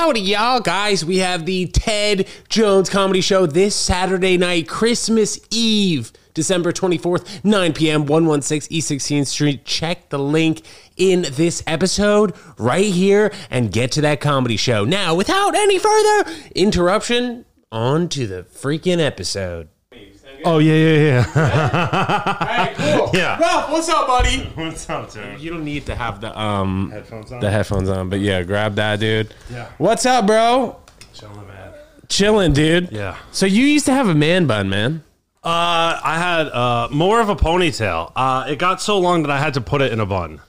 Howdy, y'all. Guys, we have the Ted Jones Comedy Show this Saturday night, Christmas Eve, December 24th, 9 p.m., 116 East 16th Street. Check the link in this episode right here and get to that comedy show. Now, without any further interruption, on to the freaking episode. Oh yeah, yeah, yeah. All right, cool. Yeah. Ralph, what's up, buddy? What's up, dude? You don't need to have the um Headphones on. the headphones on, but yeah, grab that, dude. Yeah. What's up, bro? Chilling, man. Chilling, dude. Yeah. So you used to have a man bun, man. Uh, I had uh more of a ponytail. Uh, it got so long that I had to put it in a bun.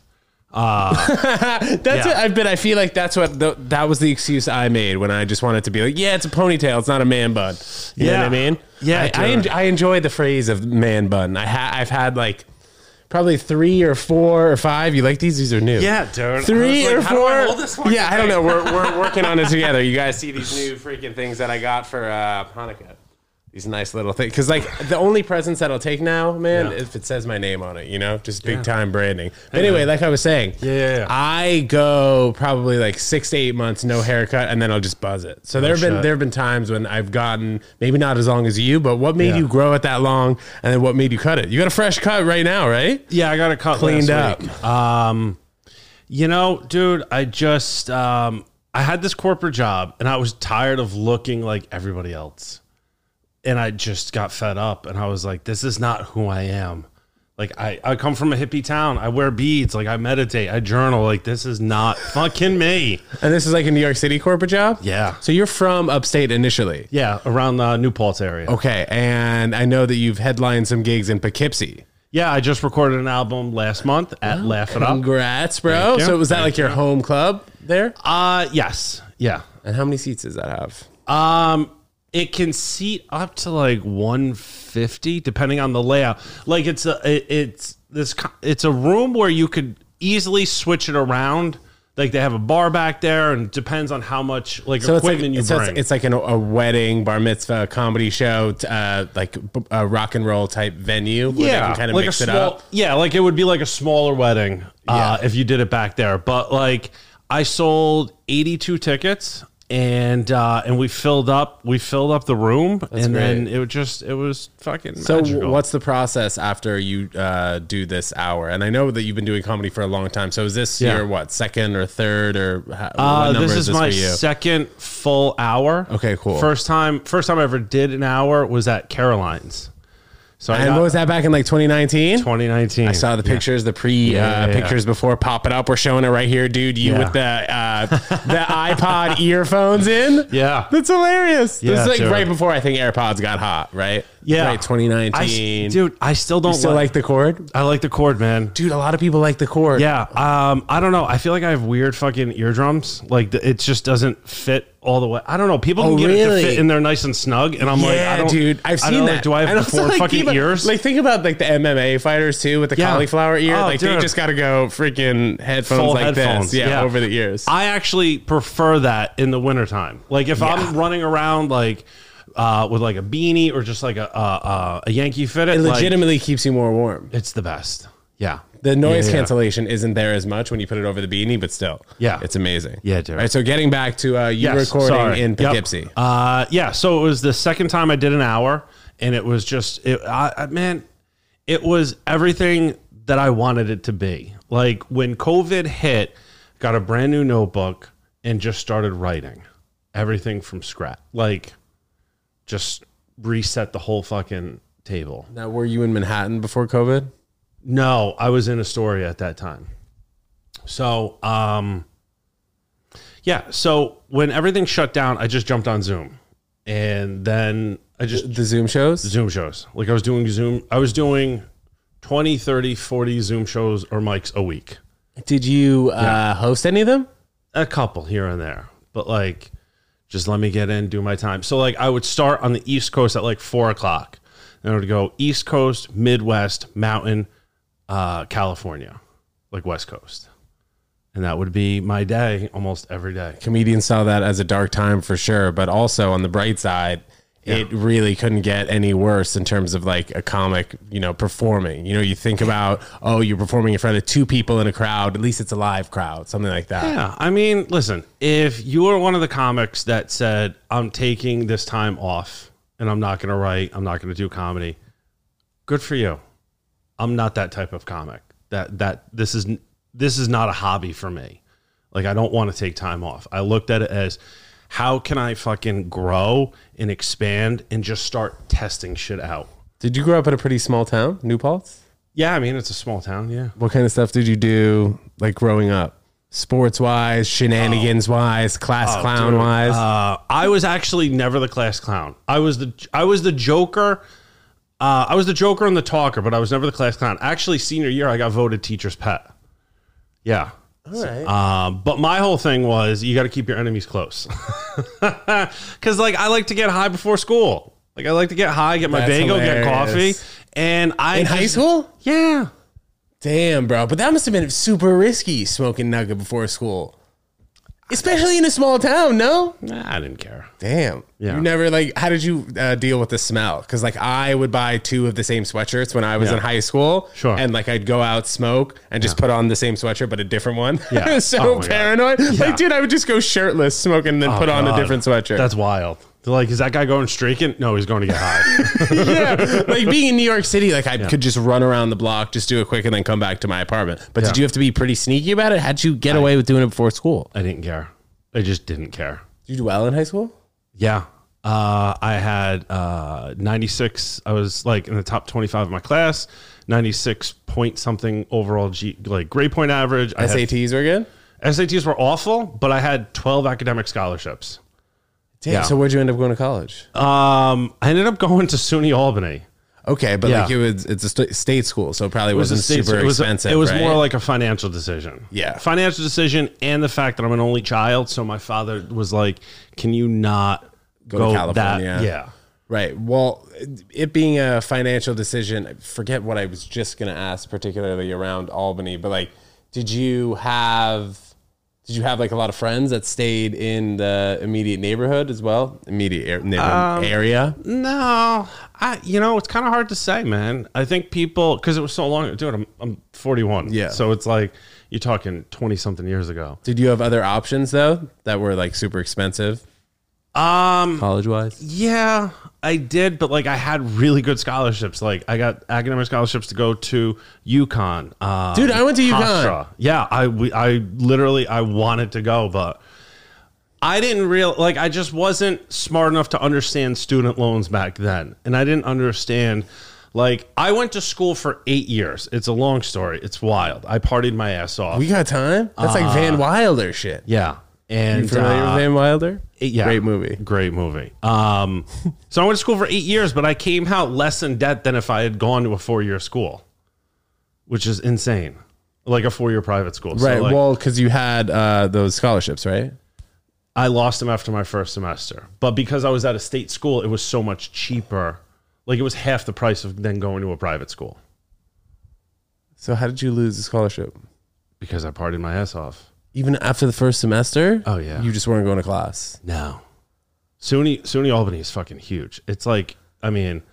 That's Yeah. what I've been. I feel like that's what the, that was the excuse I made when I just wanted to be like, yeah, it's a ponytail. It's not a man bun. You know Yeah. what I mean? Yeah, I, I, en- I enjoy the phrase of man bun. I ha- I've had like probably three or four or five. You like these? These are new. Yeah, dude. Three I or like, how four? I hold this fucking yeah, I don't know. We're, we're working on it together. You guys see these new freaking things that I got for uh, Hanukkah. These nice little things. Because, like, the only presents that I'll take now, man, Yeah. if it says my name on it, you know, just big time branding. But anyway, like I was saying, Yeah, yeah, yeah. I go probably like six to eight months, no haircut, and then I'll just buzz it. So there have been shit. there have been times when I've gotten maybe not as long as you, but what made Yeah. you grow it that long, and then what made you cut it? You got a fresh cut right now, right? Yeah, I got a cut Cleaned last week. Um, you know, dude, I just um, I had this corporate job, and I was tired of looking like everybody else, and I just got fed up, and I was like, this is not who I am. Like I, I come from a hippie town. I wear beads. Like I meditate. I journal. Like this is not fucking me. And this is like a New York City corporate job. Yeah. So you're from upstate initially. Yeah, around the New Paltz area. Okay, and I know that you've headlined some gigs in Poughkeepsie. Yeah, I just recorded an album last month at Laugh It Up. Congrats, bro! So was that Thank like your home club there? Uh yes. Yeah. And how many seats does that have? Um, it can seat up to like 150, depending on the layout. Like it's a it, it's this it's a room where you could easily switch it around. Like they have a bar back there, and it depends on how much like So it's like equipment you so bring. it's like an, a wedding, bar mitzvah, comedy show, t- uh, like b- a rock and roll type venue. Can kind of like mix it up. Yeah, like it would be like a smaller wedding uh, Yeah. if you did it back there. But like I sold 82 tickets and uh, and we filled up we filled up the room and then it was just it was fucking So magical. what's the process after you uh, do this hour? And I know that you've been doing comedy for a long time. So is this Yeah. your what second or third or how, what Uh, number this is is this my for you? second full hour. Okay, cool. First time, first time I ever did an hour was at Caroline's. So and what was that back in like 2019? 2019. I saw the pictures, the pre Yeah, uh, yeah, yeah. pictures before popping up. We're showing it right here, dude. You Yeah. with the uh, the iPod earphones in. Yeah. that's hilarious. this is like right before I think AirPods got hot, right? Yeah. right. 2019. I, dude, I still don't you still like the cord, I like the cord, man. dude. A lot of people like the cord. Yeah. Um, I don't know. I feel like I have weird fucking eardrums. Like it just doesn't fit all the way. I don't know. People can Oh, get it to fit in there nice and snug, and I'm like, I don't, dude, I've I seen that. do I have four like, fucking people- ears? Like, think about like the MMA fighters too, with the Yeah. cauliflower ear. Oh, like, they just got to go freaking headphones Full like headphones, this, yeah, yeah. over the ears. I actually prefer that in the wintertime. Like if I'm running around like uh, with like a beanie or just like a a, a Yankee fitted, it like, legitimately keeps you more warm. it's the best. Yeah. The noise Yeah, yeah. cancellation isn't there as much when you put it over the beanie, but still, Yeah. it's amazing. Yeah, dude. All right, so getting back to uh, you Yes, recording sorry. in Yep. Poughkeepsie. Uh, yeah. So it was the second time I did an hour, and it was just, it, I, I, man, it was everything that I wanted it to be. Like when COVID hit, got a brand new notebook and just started writing everything from scratch. Like just reset the whole fucking table. Now, were you in Manhattan before COVID? No, I was in Astoria at that time. So, um, yeah. So when everything shut down, I just jumped on Zoom, and then I just The Zoom shows? Zoom shows. Like I was doing Zoom. I was doing 20, 30, 40 Zoom shows or mics a week. Did you uh, host any of them? A couple here and there, but like, just let me get in, do my time. So like, I would start on the East Coast at like four o'clock. And I would go East Coast, Midwest, Mountain, uh, California, like West Coast, and that would be my day almost every day. Comedians saw that as a dark time for sure, but also on the bright side, it really couldn't get any worse in terms of like a comic, you know, performing. You know, you think about, oh, you're performing in front of two people in a crowd. At least it's a live crowd, something like that. Yeah, I mean, listen, if you were one of the comics that said, I'm taking this time off and I'm not going to write, I'm not going to do comedy, good for you. I'm not that type of comic. That that this is this is not a hobby for me. Like I don't want to take time off. I looked at it as how can I fucking grow and expand and just start testing shit out. Did you grow up in a pretty small town, New Paltz? Yeah, I mean it's a small town, yeah. What kind of stuff did you do like growing up? Sports wise, shenanigans wise, class clown wise? Uh, I was actually never the class clown. I was the I was the joker. Uh, I was the joker and the talker, but I was never the class clown. Actually, senior year, I got voted teacher's pet. Yeah. All right. Um, but my whole thing was you got to keep your enemies close, because like I like to get high before school. Like I like to get high, get my That's bagel, get coffee, and I in high school? Yeah, Damn, bro. But that must have been super risky smoking nugget before school. Especially in a small town, no? nah, I didn't care. Damn. Yeah. You never like how did you uh, deal with the smell? Cuz like I would buy two of the same sweatshirts when I was Yeah. in high school Sure. and like I'd go out smoke and just put on the same sweatshirt but a different one. Yeah. I was so Oh my God. paranoid. Yeah. Like dude, I would just go shirtless smoking and then put on a God. different sweatshirt. That's wild. They're like, is that guy going streaking? No, he's going to get high. yeah. Like being in New York City, like I could just run around the block, just do it quick and then come back to my apartment. But did you have to be pretty sneaky about it? How'd you get away with doing it before school? I didn't care. I just didn't care. Did you do well in high school? Yeah. Uh, I had uh, 96. I was like in the top 25 of my class, 96 point something overall G, like grade point average. I had, SATs were good? SATs were awful, but I had 12 academic scholarships. Damn. Yeah. So where'd you end up going to college? Um, I ended up going to SUNY Albany. Okay, but Yeah. like it was it's a st- state school, so it probably It was, a state- super it was, a- expensive. it was right? more like a financial decision. Yeah. Financial decision and the fact that I'm an only child. So my father was like, can you not Go to that? California. Yeah. Right. Well, it being a financial decision, I forget what I was just going to ask, particularly around Albany, but like, did you have, did you have like a lot of friends that stayed in the immediate neighborhood as well? Immediate air, neighborhood Um, area? No, I you know it's kind of hard to say, man. I think people because it was so long. Dude, I'm I'm 41. Yeah. so it's like you're talking 20 something years ago. Did you have other options though that were like super expensive Um, college wise? yeah, I did, but like I had really good scholarships. Like I got academic scholarships to go to UConn. Um, Dude, I went to UConn. Hofstra. Yeah, I we, I literally I wanted to go, but. I didn't real like I just wasn't smart enough to understand student loans back then. And I didn't understand like I went to school for 8 years. It's a long story. It's wild. I partied my ass off. We got time? That's like Van Wilder shit. yeah. And You familiar uh, with Van Wilder? Yeah. Great movie. Great movie. Um, so I went to school for eight years, but I came out less in debt than if I had gone to a four year school, which is insane. Like a four year private school. So, Right. like, well, because you had uh, those scholarships, right? I lost them after my first semester. But because I was at a state school, it was so much cheaper. Like it was half the price of then going to a private school So how did you lose the scholarship? because I partied my ass off. Even after the first semester? Oh, yeah. You just weren't going to class. No. SUNY SUNY Albany is fucking huge. It's like, I mean,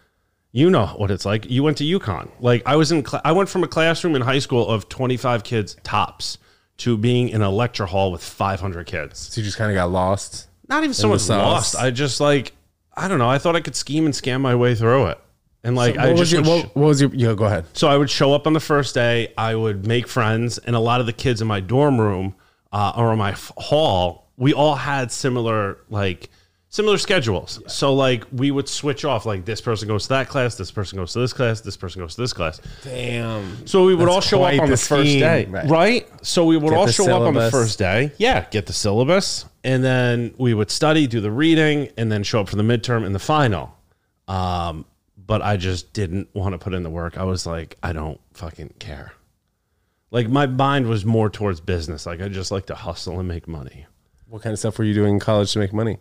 you know what it's like. You went to UConn. Like I was in cl- I went from a classroom in high school of 25 kids tops to being in a lecture hall with 500 kids. So you just kind of got lost. Not even so the much sauce. lost. I just like I don't know. I thought I could scheme and scam my way through it. And like I what, was just your, would what, what was your? Yeah, go ahead. so I would show up on the first day. I would make friends, and a lot of the kids in my dorm room uh, or my hall, we all had similar like similar schedules. So like we would switch off. Like this person goes to that class, this person goes to this class, this person goes to this class. Damn. So we would That's all show up on the first day, Right. right. So we would Get all show up on the first day. Yeah, get the syllabus, and then we would study, do the reading, and then show up for the midterm and the final. Um, but I just didn't want to put in the work. I was like, I don't fucking care. Like my mind was more towards business. Like I just like to hustle and make money. What kind of stuff were you doing in college to make money?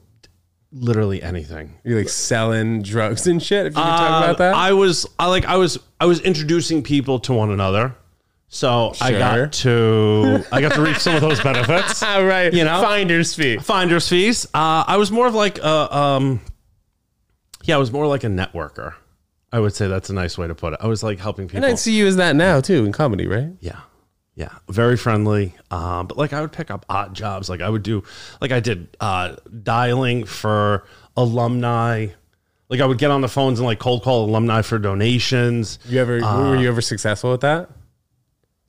Literally anything. You like selling drugs and shit? If you could talk Uh, about that. I was I like I was I was introducing people to one another. So I Sure. got to I got to reap some of those benefits. Right. You know? finder's fee. Finder's fees. Uh, I was more of like a um, Yeah, I was more like a networker. I would say that's a nice way to put it. I was like helping people. And I see you as that now too in comedy, right? Yeah. Yeah. Very friendly. Um, but like I would pick up odd jobs. Like I would do, like I did uh, dialing for alumni. Like I would get on the phones and like cold call alumni for donations. You ever were you ever successful with that?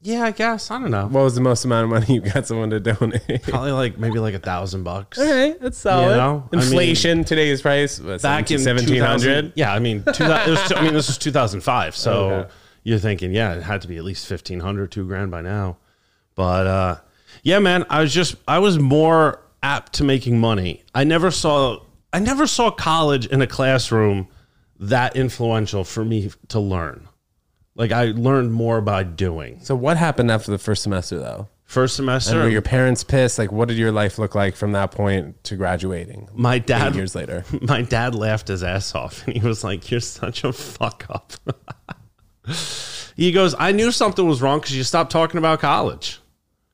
Yeah, I guess. I don't know. What was the most amount of money you got someone to donate? Probably like maybe like a thousand bucks. Okay, that's solid. Know, I mean- Inflation today's price was Back in seventeen 2000 hundred. Yeah, I mean, 2000, it was, I mean, this was 2005. So Okay. You're thinking, yeah, it had to be at least 1500, two grand by now. But uh, yeah, man, I was just, I was more apt to making money. I never saw, I never saw college in a classroom that influential for me to learn. Like I learned more by doing. So what happened after the first semester though? First And semester, were your parents pissed? Like, what did your life look like from that point to graduating? my dad years later. my dad laughed his ass off and he was like, You're such a fuck up. he goes, I knew something was wrong because you stopped talking about college.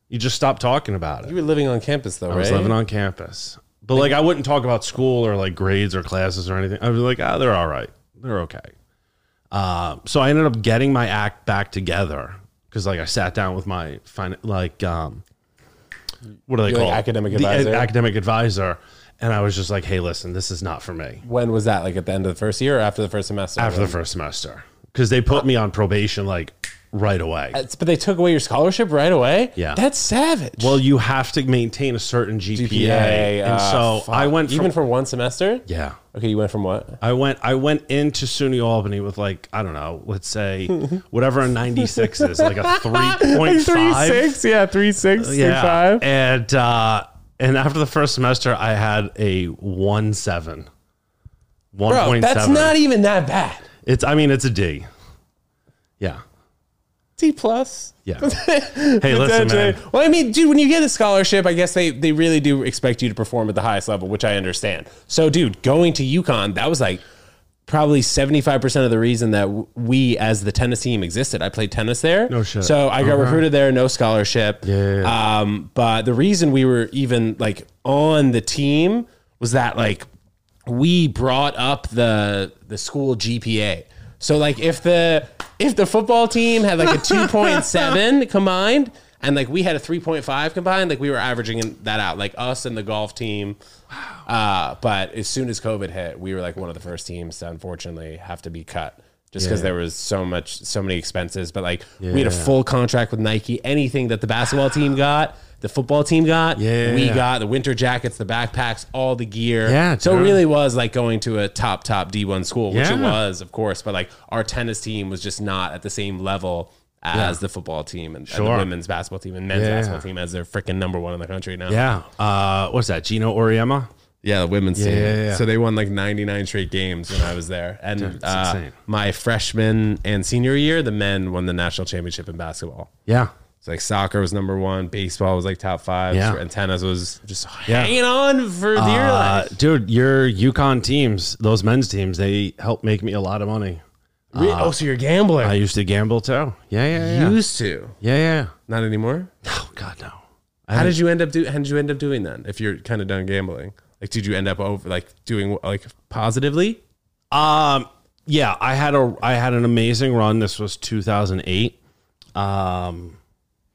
You just stopped talking about it. You were living on campus though, I was living on campus. But like I wouldn't talk about school or like grades or classes or anything. I was like, ah, they're all right. They're okay. Uh, so I ended up getting my act back together because like I sat down with my fin- like um, what do they call like, it? academic The advisor? academic advisor, and I was just like, hey, listen, this is not for me. when was that? Like at the end of the first year or after the first semester? after the first semester because they put me on probation like right away. It's- but they took away your scholarship right away. Yeah. that's savage. Well, you have to maintain a certain GPA, GPA, and uh, so fuck. I went from, even for one semester. yeah. Okay, you went from what? I went I went into SUNY Albany with like I don't know, let's say whatever a ninety six is, like a three point five. yeah, three six, three Yeah, five. and uh, and after the first semester, I had a one seven. One Bro, that's not even that bad. It's I mean it's a D. Yeah, D plus. yeah. hey, listen, man. Well, I mean, dude, when you get a scholarship, I guess they, they really do expect you to perform at the highest level, which I understand. So, dude, going to UConn, that was like probably 75% of the reason that we as the tennis team existed. I played tennis there. No shit. So I got recruited there, no scholarship. Yeah, yeah, Um, but the reason we were even like on the team was that like we brought up the the school GPA. So like if the if the football team had like a 2.7 combined and like we had a 3.5 combined, like we were averaging that out, like us and the golf team. Uh, but as soon as COVID hit, we were like one of the first teams to unfortunately have to be cut just because Yeah. there was so much, so many expenses. But like we had a full contract with Nike. Anything that the basketball team got, the football team got, Yeah. we got the winter jackets, the backpacks, all the gear. Yeah, So it dude. really was like going to a top, top D1 school, which it was, of course. But like our tennis team was just not at the same level as the football team and, and the women's basketball team and men's Yeah. basketball team as they're freaking number one in the country now. Yeah. Uh, what's that? Geno Auriemma? Yeah, the women's team. yeah, yeah. So they won like 99 straight games when I was there. And it's uh, my freshman and senior year, the men won the national championship in basketball. Yeah. It's like soccer was number one, baseball was like top five, Yeah. and tennis was just Yeah. hanging on for dear Uh, life. dude, your UConn teams, those men's teams, they helped make me a lot of money. Re- oh, so you're a gambler. I used to gamble too. Yeah, yeah, yeah. used to, yeah, yeah. not anymore. Oh God, no. How did you end up do? How did you end up doing that? If you're kind of done gambling, like, did you end up over like doing like positively? Um, yeah, I had a I had an amazing run. This was 2008. Um,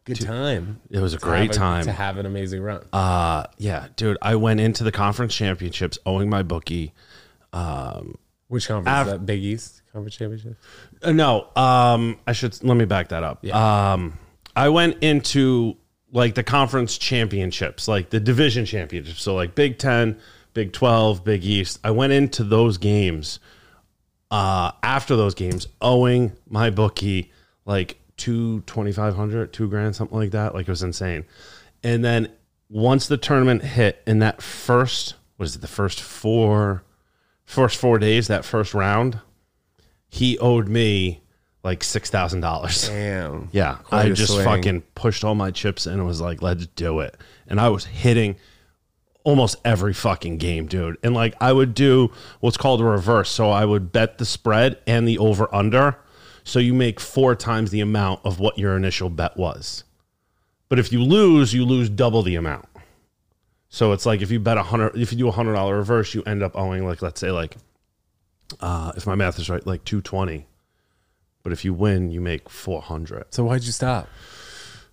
Good time. it was a To great have a- time. to have an amazing run. Uh, yeah, dude, I went into the conference championships owing my bookie. Which conference? is that Big East Conference Championship. Uh, no, um, I should let me back that up. Um, I went into like the conference championships, like the division championships. So like Big Ten, Big Twelve, Big East. I went into those games. Uh, after those games, owing my bookie like two twenty five hundred, two grand, something like that. Like it was insane. And then once the tournament hit, in that first was it the first four, first four days, that first round, he owed me like six thousand dollars. Damn. Yeah, Quite I just swing. fucking pushed all my chips in and was like, "Let's do it." And I was hitting almost every fucking game, dude. And like I would do what's called a reverse. So I would bet the spread and the over under. So you make four times the amount of what your initial bet was. But if you lose, you lose double the amount. So it's like if you bet a hundred, if you do a hundred dollar reverse, you end up owing like let's say like Uh, if my math is right, like two twenty. But if you win, you make four hundred. So why'd you stop?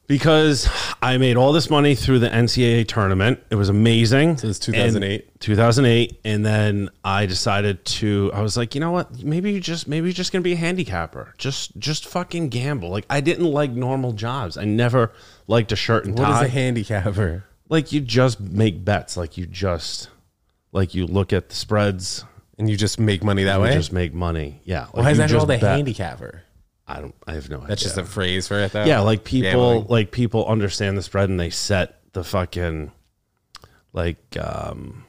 Because I made all this money through the NCAA tournament. It was amazing. Since 2008? And 2008, and then I decided to. I was like, you know what? Maybe you just maybe you're just gonna be a handicapper. Just just fucking gamble. Like I didn't like normal jobs. I never liked a shirt and What tie. is a handicapper? like you just make bets. Like you just like you look at the spreads. And you just make money that You way? just make money. Yeah. Like Why is that called a handicapper? I don't. I have no idea. That's just a phrase for it, though. Yeah, like people Gambling. like people understand the spread and they set the fucking like um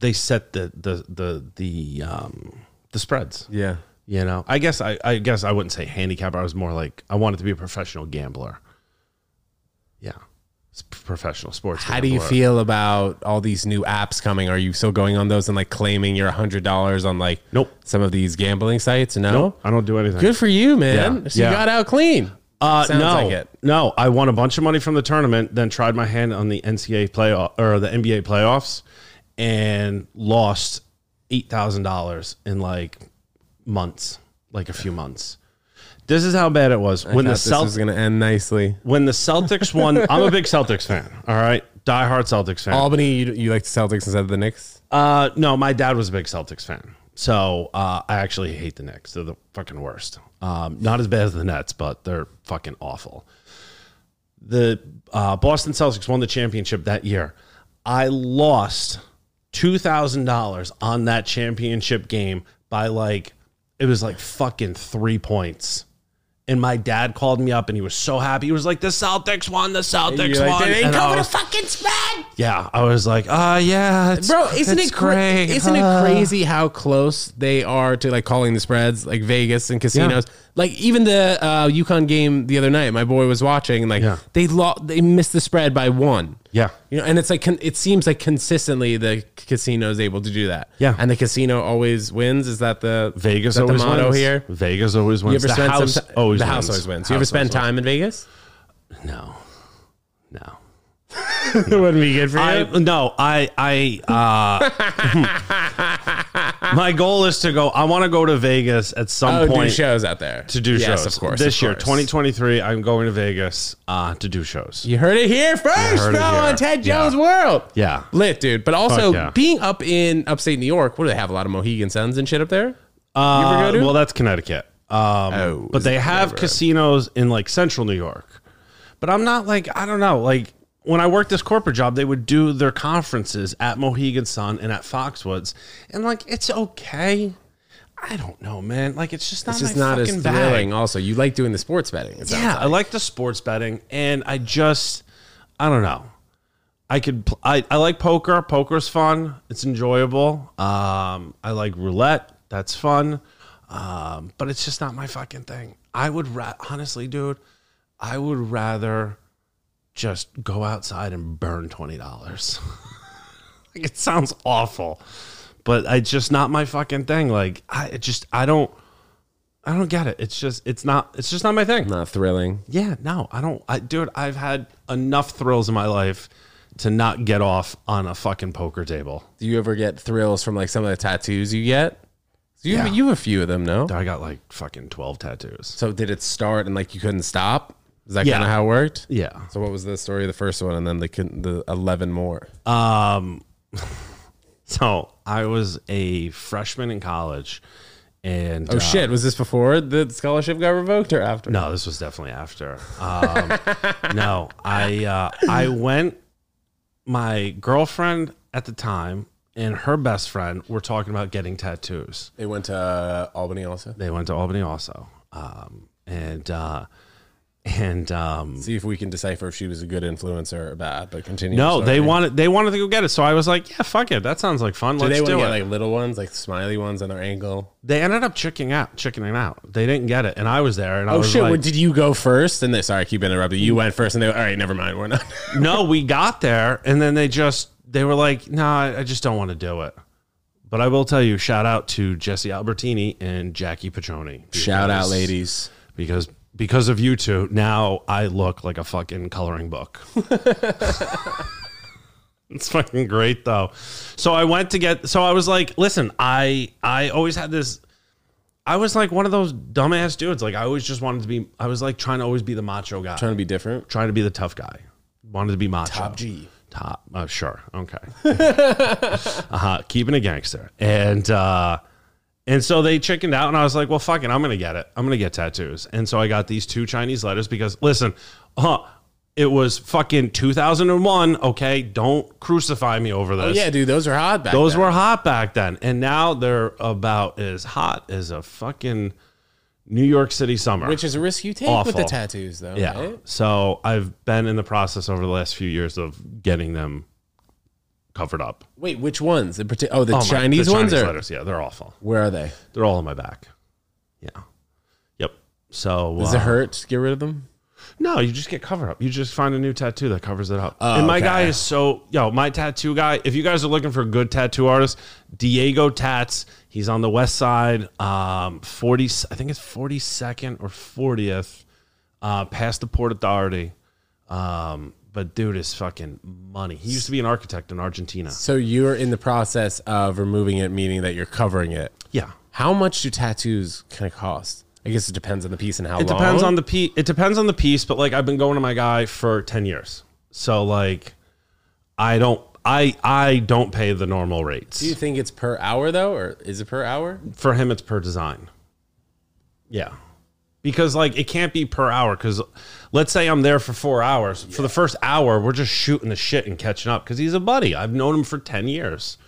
they set the the the the um the spreads. Yeah. You know, I guess I I guess I wouldn't say handicap. I was more like I wanted to be a professional gambler. Yeah, professional sports. How do you feel about all these new apps coming? Are you still going on those and like claiming your hundred dollars on like Nope. some of these gambling sites? No. Nope, I don't do anything. Good for you, man. Yeah. So you got out clean. Uh, Sounds no, like it. no. I won a bunch of money from the tournament, then tried my hand on the NCAA playoff or the NBA playoffs, and lost eight thousand dollars in like months, like a few months. This is how bad it was when the this was Celtics going to end nicely. when the Celtics won. I'm a big Celtics fan. All right, diehard Celtics fan. Albany, you, you like the Celtics instead of the Knicks? Uh, no, my dad was a big Celtics fan. So uh, I actually hate the Knicks. They're the fucking worst. Um, not as bad as the Nets, but they're fucking awful. The uh, Boston Celtics won the championship that year. I lost two thousand dollars on that championship game by like it was like fucking three points. And my dad called me up and he was so happy. He was like, "The Celtics won. The Celtics like, won." they ain't covering a fucking spread. yeah, I was like, "Ah, yeah, it's, Bro, isn't it cra- great? Isn't Ah." it crazy how close they are to like calling the spreads, like Vegas and casinos? Like even the uh, UConn game the other night, my boy was watching, and like Yeah. they lo- they missed the spread by one. Yeah. You know, and it's like con- it seems like consistently the casino is able to do that. Yeah. and the casino always wins. Is that the Vegas that always the motto wins. here? Vegas always wins. You ever the house some ti- always the wins. house always wins. You ever spend time in Vegas? wins. No, no. Wouldn't be good for you. I no. I I uh, my goal is to go. I want to go to Vegas at some oh, point do shows out there to do yes, shows. of course. this of year, course. 2023, I'm going to Vegas uh, to do shows. You heard it here first, bro, on Ted Yeah. Jones World. Yeah. Lit, dude. But also yeah. being up in upstate New York, what do they have? A lot of Mohegan Suns and shit up there? Uh, you ever go to? well, that's Connecticut. Um, Oh, but they have casinos in like central New York. But I'm not like I don't know. Like when I worked this corporate job, they would do their conferences at Mohegan Sun and at Foxwoods, and like it's okay. I don't know, man. Like it's just not It's just not as fucking bag. thrilling. Also, you like doing the sports betting. Yeah, like. I like the sports betting, and I just, I don't know. I could, I, I like poker. Poker's fun. It's enjoyable. Um, I like roulette. That's fun. Um, but it's just not my fucking thing. I would, ra- honestly, dude, I would rather just go outside and burn twenty dollars. like it sounds awful, but it's just not my fucking thing. Like I it just, I don't. I don't get it. It's just it's not it's just not my thing. not thrilling. Yeah, no, I don't. I, dude, I've had enough thrills in my life to not get off on a fucking poker table. Do you ever get thrills from like some of the tattoos you get? You, Yeah. have, you have a few of them, no? I got like fucking twelve tattoos. So did it start and like you couldn't stop? Is that Yeah. kind of how it worked? Yeah. So what was the story of the first one, and then the the eleven more? Um. So I was a freshman in college, and Oh uh, shit! Was this before the scholarship got revoked or after? No, this was definitely after. Um, no, I uh, I went. My girlfriend at the time and her best friend were talking about getting tattoos. They went to uh, Albany also. They went to Albany also, um, and uh, and um, See if we can decipher if she was a good influencer or bad. But continue. no, they wanted they wanted to go get it. So I was like, yeah, fuck it, that sounds like fun. Do Let's they do it. get like little ones, like smiley ones on their ankle? they ended up chickening out, chickening out. They didn't get it, and I was there, and I Oh was shit! like, well, did you go first? And they sorry, I keep interrupting. You went first, and they were, all right. Never mind. We're not. no, we got there, and then they just they were like, no, I I just don't want to do it. But I will tell you, shout out to Jesse Albertini and Jackie Petroni. Shout out, ladies. because because of you two, now I look like a fucking coloring book. It's fucking great though. So I went to get so I was like, listen, I I always had this I was like one of those dumbass dudes. Like I always just wanted to be I was like trying to always be the macho guy. Trying to be different. trying to be the tough guy. Wanted to be macho. Top G. Top. Oh, sure. Okay. uh-huh. Keeping a gangster. And uh and so they chickened out and I was like, well fuck it, I'm gonna get it. I'm gonna get tattoos. And so I got these two Chinese letters because listen, uh, it was fucking 2001. Okay, don't crucify me over this. Oh, Yeah, dude, those are hot back Those then. were hot back then, and now they're about as hot as a fucking New York City summer. Which is a risk you take with the tattoos, though. yeah. right? So I've been in the process over the last few years of getting them covered up. Wait, which ones? In parti- oh, the Oh my- Chinese the ones Chinese are. letters, yeah, they're awful. Where are they? They're all on my back. Yeah. Yep. So Does uh, it hurt to get rid of them? No, you just get covered up. You just find a new tattoo that covers it up. Oh, and my okay. guy is so yo, my tattoo guy. If you guys are looking for a good tattoo artist, Diego Tats. He's on the west side, um, forty. I think it's forty second or fortieth, uh, past the Port Authority. Um, but dude is fucking money. He used to be an architect in Argentina. So you're in the process of removing it, meaning that you're covering it. Yeah, How much do tattoos kind of cost? I guess it depends on the piece and how It long. depends on the piece. It depends on the piece, but like I've been going to my guy for ten years, so like I don't, I I don't pay the normal rates. Do you think it's per hour though, or is it per hour? For him, it's per design. Yeah, because like it can't be per hour. Because let's say I'm there for four hours. For the first hour, we're just shooting the shit and catching up. Because he's a buddy. I've known him for ten years.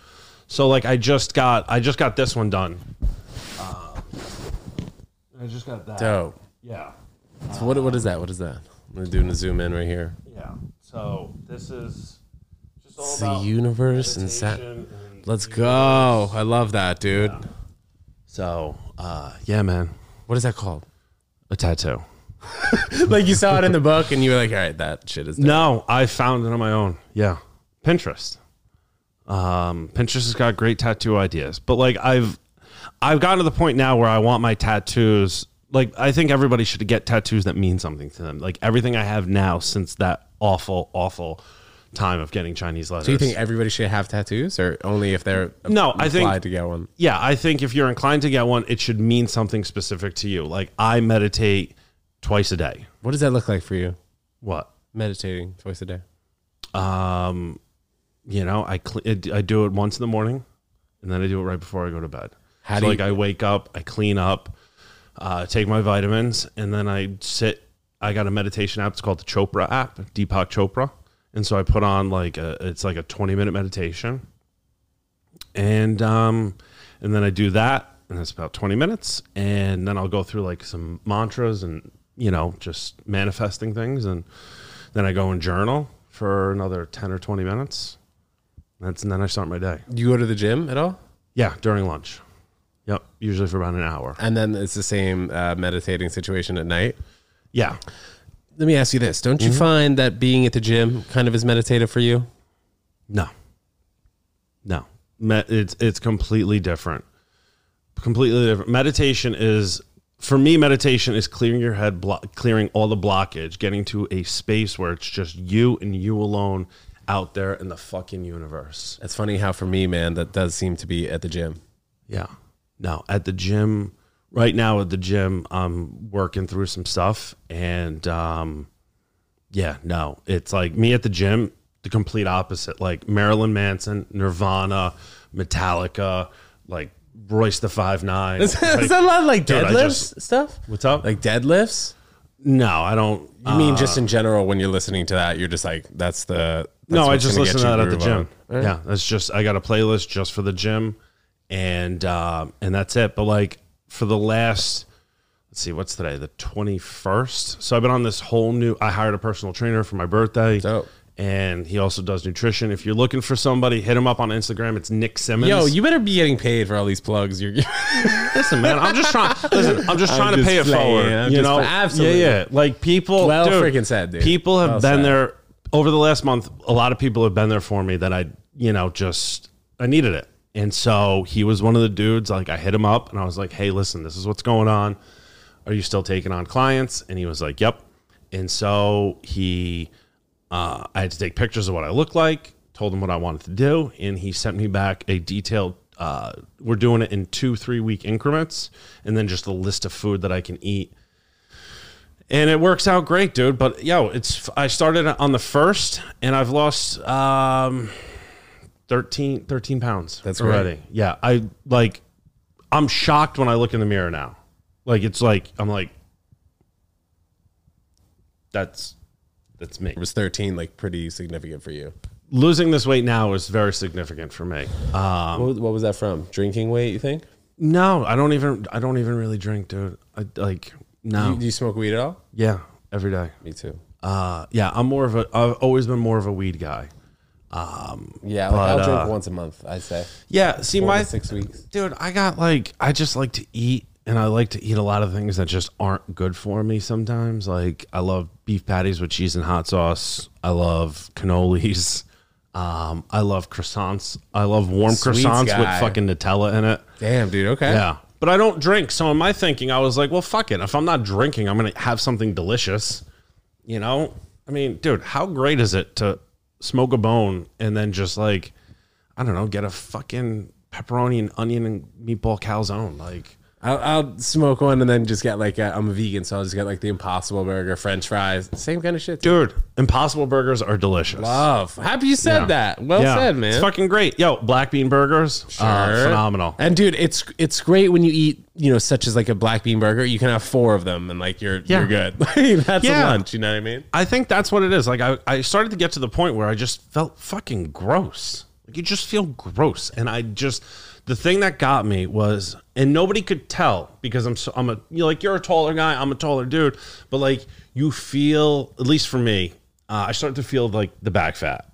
So like I just got I just got this one done. Uh, I just got that. Dope. Yeah. So what what is that? What is that? I'm doing a zoom in right here. Yeah. So this is just all It's the universe and sat. meditation and- Let's go. I love that, dude. So, uh, yeah, man, What is that called? A tattoo. like you saw it in the book and you were like, all right, that shit is. dope. No, I found it on my own. Yeah, Pinterest. Um, Pinterest has got great tattoo ideas, but like I've I've gotten to the point now where I want my tattoos. Like I think everybody should get tattoos that mean something to them. Like everything I have now since that awful, awful time of getting Chinese letters. Do you think everybody should have tattoos, or only if they're No, I think- to get one? yeah, I think if you're inclined to get one, it should mean something specific to you. Like I meditate twice a day. What does that look like for you? What? Meditating twice a day. Um, you know, I cle I do it once in the morning, and then I do it right before I go to bed. How so do you- like I wake up, I clean up, uh, take my vitamins, and then I sit. I got a meditation app. It's called the Chopra app, Deepak Chopra, and so I put on like a it's like a twenty minute meditation, and um, and then I do that, and it's about twenty minutes, and then I'll go through like some mantras and you know just manifesting things, and then I go and journal for another ten or twenty minutes. That's and then I start my day. Do you go to the gym at all? Yeah, during lunch. Yep, usually for about an hour. And then it's the same uh, meditating situation at night. Yeah. Let me ask you this: Don't you Mm-hmm. find that being at the gym kind of is meditative for you? No. No. It's it's completely different. Completely different. Meditation is for me meditation is clearing your head, blo- clearing all the blockage, getting to a space where it's just you and you alone out there in the fucking universe. It's funny how for me, man, that does seem to be at the gym. Yeah. No, at the gym right now at the gym, I'm working through some stuff and um yeah, no. It's like me at the gym, the complete opposite. Like Marilyn Manson, Nirvana, Metallica, like Royce the Five Nine. Is that a lot of like Dude, deadlifts just- stuff? What's up? Like deadlifts? no, I don't. You mean just in general when you're listening to that, you're just like, that's the. That's no, I just listen get to you that at the gym. on. All right. Yeah, that's just I got a playlist just for the gym, and um, and that's it. But like for the last, let's see, what's today? The twenty first. So I've been on this whole new. I hired a personal trainer for my birthday. Dope. And he also does nutrition. If you're looking for somebody, hit him up on Instagram. It's Nick Simmons. Yo, you better be getting paid for all these plugs. You're listen, man. I'm just trying. Listen, I'm just I'm trying to just pay it playing. forward. I'm you just know. Absolutely. Yeah, yeah. Like people. Well dude, freaking said, dude. People have Well been said. there over the last month. A lot of people have been there for me that I, you know, just I needed it. And so he was one of the dudes. Like I hit him up and I was like, "Hey, listen, this is what's going on. Are you still taking on clients?" And he was like, "Yep." And so he, uh, I had to take pictures of what I look like, told him what I wanted to do, and he sent me back a detailed. Uh, we're doing it in two, three week increments, and then just a list of food that I can eat. And it works out great, dude. But yo, it's I started on the first, and I've lost um, 13, 13 pounds. That's already. Yeah, I like. I'm shocked when I look in the mirror now. Like it's like I'm like, that's that's me. It was 13, like pretty significant for you. Losing this weight now is very significant for me. Um, What, what was that from? Drinking weight, you think? no, I don't even I don't even really drink, dude. I like no. Do you smoke weed at all? yeah, every day. Me too. Uh, yeah, I'm more of a. I've always been more of a weed guy. Yeah, like But, I'll drink uh, once a month, I'd say. Yeah, see Four my six weeks. dude, I got like I just like to eat and I like to eat a lot of things that just aren't good for me sometimes. Like I love beef patties with cheese and hot sauce. I love cannolis. Um, I love croissants. I love warm Sweets croissants with fucking Nutella in it. Damn, dude. Okay. Yeah. But I don't drink. So in my thinking, I was like, well, fuck it. If I'm not drinking, I'm going to have something delicious. You know? I mean, dude, how great is it to smoke a bone and then just like, I don't know, get a fucking pepperoni and onion and meatball calzone? Like, I'll, I'll smoke one and then just get like i I'm a vegan, so I'll just get like the Impossible Burger, French fries, same kind of shit. dude, impossible burgers are delicious. Love. Happy you said Yeah. that. Well Yeah. said, man. It's fucking great. Yo, black bean burgers, are Sure. phenomenal. And dude, it's it's great when you eat, you know, such as like a black bean burger. You can have four of them, and like you're Yeah. you're good. That's a lunch. You know what I mean? I think that's what it is. Like I, I started to get to the point where I just felt fucking gross. Like you just feel gross, and I just the thing that got me was, and nobody could tell because I'm so, I'm a you know, like you're a taller guy, I'm a taller dude, but like you feel at least for me, uh, I started to feel like the back fat.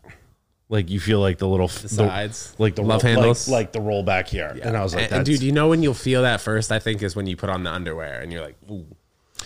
Like you feel like the little the sides. like the Love roll, handles. like, like the roll back here, and I was like, and, and dude, you know when you'll feel that first? I think is when you put on the underwear and you're like, ooh.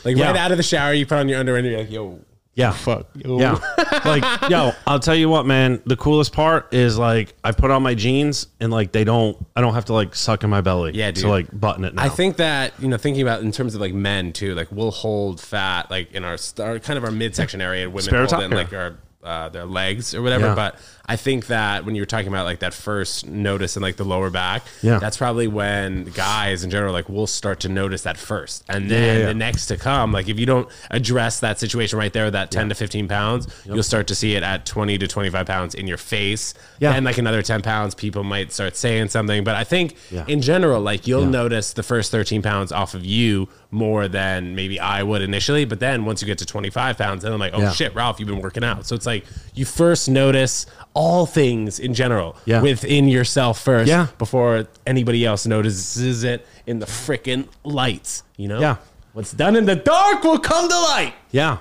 Like Yeah. right out of the shower, you put on your underwear and you're like, yo, Yeah. fuck, yo. Yeah. like, yo, I'll tell you what, man. The coolest part is like I put on my jeans and like they don't I don't have to like suck in my belly. Yeah, dude. To like button it now. I think that you know, thinking about in terms of like men too, like we'll hold fat like in our, our kind of our midsection area. Women Spare hold tire. it in like our uh, their legs or whatever. Yeah. But I think that when you were talking about like that first notice in like the lower back, Yeah. that's probably when guys in general like will start to notice that first, and then yeah, yeah. the next to come, like if you don't address that situation right there, that ten to fifteen pounds, you'll start to see it at twenty to twenty five pounds in your face. Yeah. and like another ten pounds, people might start saying something. But I think in general, like you'll notice the first 13 pounds off of you more than maybe I would initially. But then once you get to 25 pounds, then I'm like, oh Yeah. shit, Ralph, you've been working out. So it's like you first notice all things in general Yeah. within yourself first Yeah. before anybody else notices it in the freaking lights, you know? Yeah. What's done in the dark will come to light. Yeah.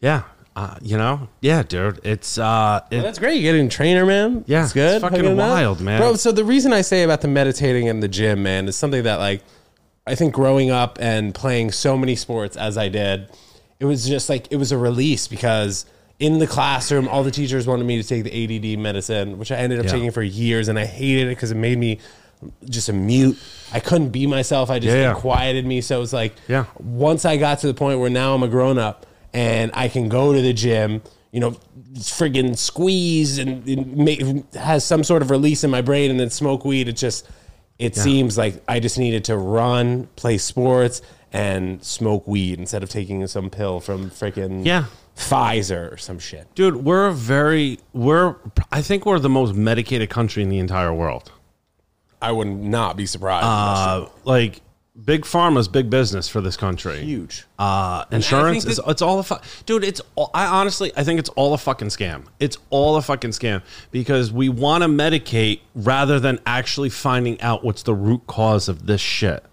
Yeah. Uh, you know? Yeah, dude. It's uh it, That's great. You're getting trainer, man. Yeah, it's good. it's fucking Fucking that. wild, man. Bro, so the reason I say about the meditating in the gym, man, is something that like I think growing up and playing so many sports as I did, it was just like it was a release because in the classroom, all the teachers wanted me to take the ADD medicine, which I ended up Yeah. taking for years, and I hated it because it made me just a mute. I couldn't be myself. I just Yeah, yeah. quieted me. So it was like Yeah. once I got to the point where now I'm a grown up and I can go to the gym, you know, friggin' squeeze and, and make, has some sort of release in my brain and then smoke weed. It just, it seems like I just needed to run, play sports, and smoke weed instead of taking some pill from freaking Yeah. Pfizer or some shit. dude, we're a very we're I think we're the most medicated country in the entire world. I would not be surprised. Uh like big pharma's big business for this country. huge. Uh, insurance is it's all a fu- dude. It's all, I honestly I think it's all a fucking scam. It's all a fucking scam because we want to medicate rather than actually finding out what's the root cause of this shit.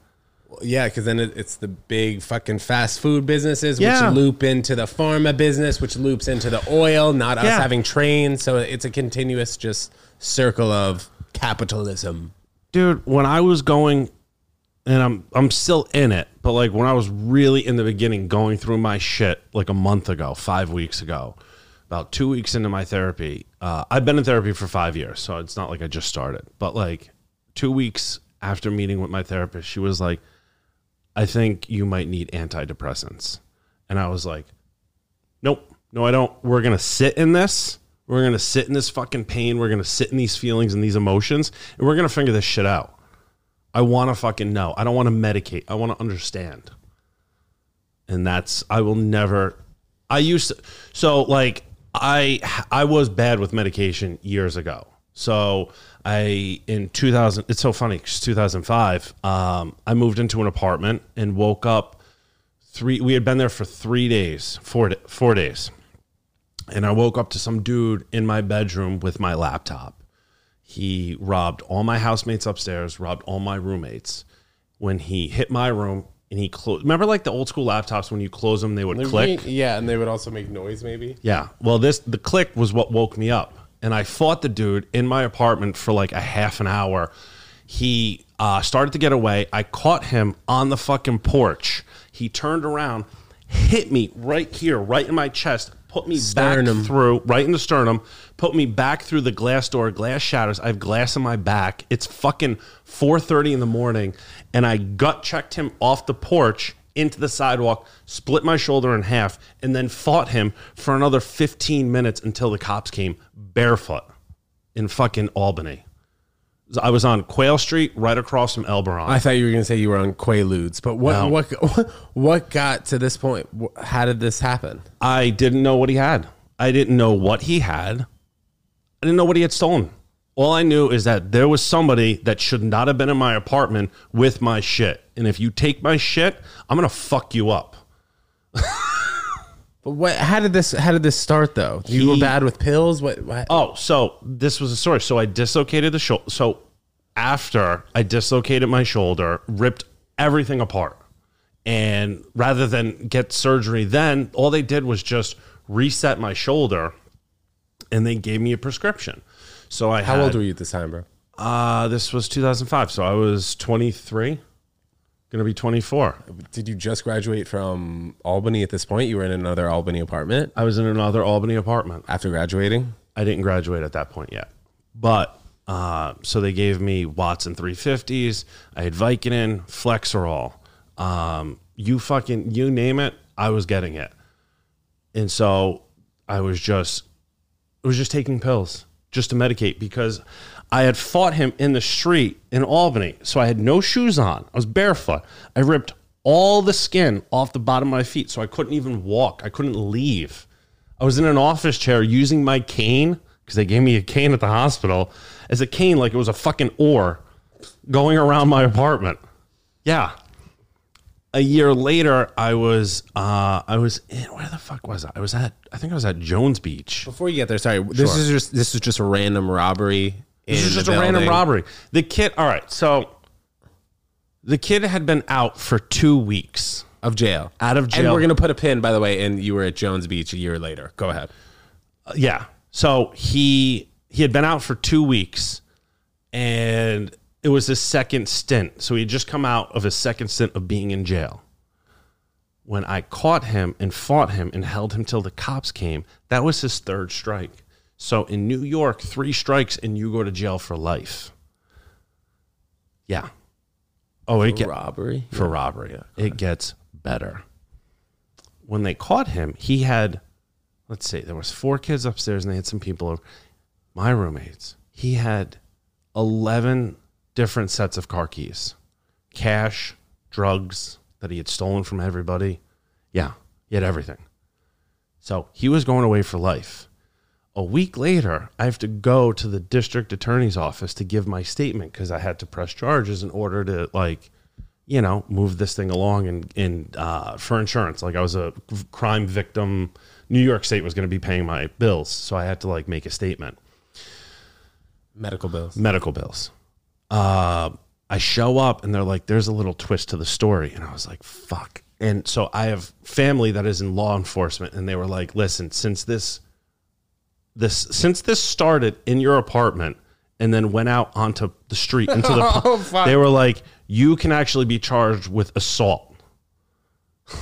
Yeah, because then it, it's the big fucking fast food businesses, Yeah. which loop into the pharma business, which loops into the oil, not us Yeah. having trains. So it's a continuous just circle of capitalism. dude when i was going and i'm i'm still in it but like when i was really in the beginning going through my shit like a month ago five weeks ago about two weeks into my therapy uh, i've been in therapy for five years so it's not like i just started but like two weeks after meeting with my therapist she was like i think you might need antidepressants and i was like nope no i don't we're gonna sit in this We're gonna sit in this fucking pain. We're gonna sit in these feelings and these emotions, and we're gonna figure this shit out. I want to fucking know. I don't want to medicate. I want to understand. And that's I will never. I used to, so like I I was bad with medication years ago. So I in 2000. It's so funny. 'cause 2005. Um, I moved into an apartment and woke up three. We had been there for three days, four four days, and I woke up to some dude in my bedroom with my laptop. He robbed all my housemates upstairs, robbed all my roommates. When he hit my room and he closed, remember like the old school laptops when you close them, they would click. Yeah, and they would also make noise, maybe. Yeah. Well, this the click was what woke me up, and I fought the dude in my apartment for like a half an hour. He uh, started to get away. I caught him on the fucking porch. He turned around, hit me right here, right in my chest, put me Sternum. back through, right in the sternum, put me back through the glass door. Glass shatters. I have glass in my back. It's fucking four thirty in the morning, and I gut checked him off the porch into the sidewalk, split my shoulder in half, and then fought him for another 15 minutes until the cops came barefoot in fucking Albany. I was on Quail Street, right across from Elberon. I thought you were going to say you were on Quaaludes, but what No. what what got to this point? How did this happen? I didn't know what he had. I didn't know what he had. I didn't know what he had stolen. All I knew is that there was somebody that should not have been in my apartment with my shit. And if you take my shit, I'm going to fuck you up. But what? How did this? How did this start though? You were bad with pills. What? what? Oh, so this was a story. So I dislocated the shoulder. So after I dislocated my shoulder, ripped everything apart. And rather than get surgery, then all they did was just reset my shoulder and they gave me a prescription. So I How old were you at this time, bro? Uh, this was 2005. So I was 23, going to be 24. Did you just graduate from Albany at this point? You were in another Albany apartment I was in another Albany apartment. after graduating. I didn't graduate at that point yet. But uh, so they gave me Watson 350s. I had Vicodin, Flexeril. Um, you fucking, you name it, I was getting it. And so I was just, I was just taking pills just to medicate because I had fought him in the street in Albany. So I had no shoes on. I was barefoot. I ripped all the skin off the bottom of my feet. So I couldn't even walk. I couldn't leave. I was in an office chair using my cane because they gave me a cane at the hospital as a cane, like it was a fucking oar going around my apartment. Yeah. A year later, I was uh, I was in where the fuck was I? I was at I think I was at Jones Beach. Before you get there, sorry. This Sure. is just this is just a random robbery. This is just a random robbery. The kid, all right, so the kid had been out for two weeks. of jail. Out of jail. And we're gonna put a pin, by the way. And you were at Jones Beach a year later. Go ahead. Uh, yeah. So he he had been out for two weeks, and it was his second stint. So he had just come out of his second stint of being in jail. When I caught him and fought him and held him till the cops came, that was his third strike. So in New York, three strikes and you go to jail for life. Yeah. Oh, it get, robbery. for robbery. It gets better. When they caught him, he had let's see, there was four kids upstairs and they had some people over. My roommates. He had 11 different sets of car keys. Cash, drugs that he had stolen from everybody. Yeah, he had everything. So, he was going away for life. A week later, I have to go to the district attorney's office to give my statement because I had to press charges in order to like, you know, move this thing along and and uh, for insurance. Like I was a crime victim. New York State was going to be paying my bills, so I had to like make a statement. Medical bills. Medical bills. Uh, I show up and they're like, "There's a little twist to the story," and I was like, "Fuck." And so I have family that is in law enforcement, and they were like, "Listen, since this this since this started in your apartment and then went out onto the street into the Oh, fuck. they were like you can actually be charged with assault.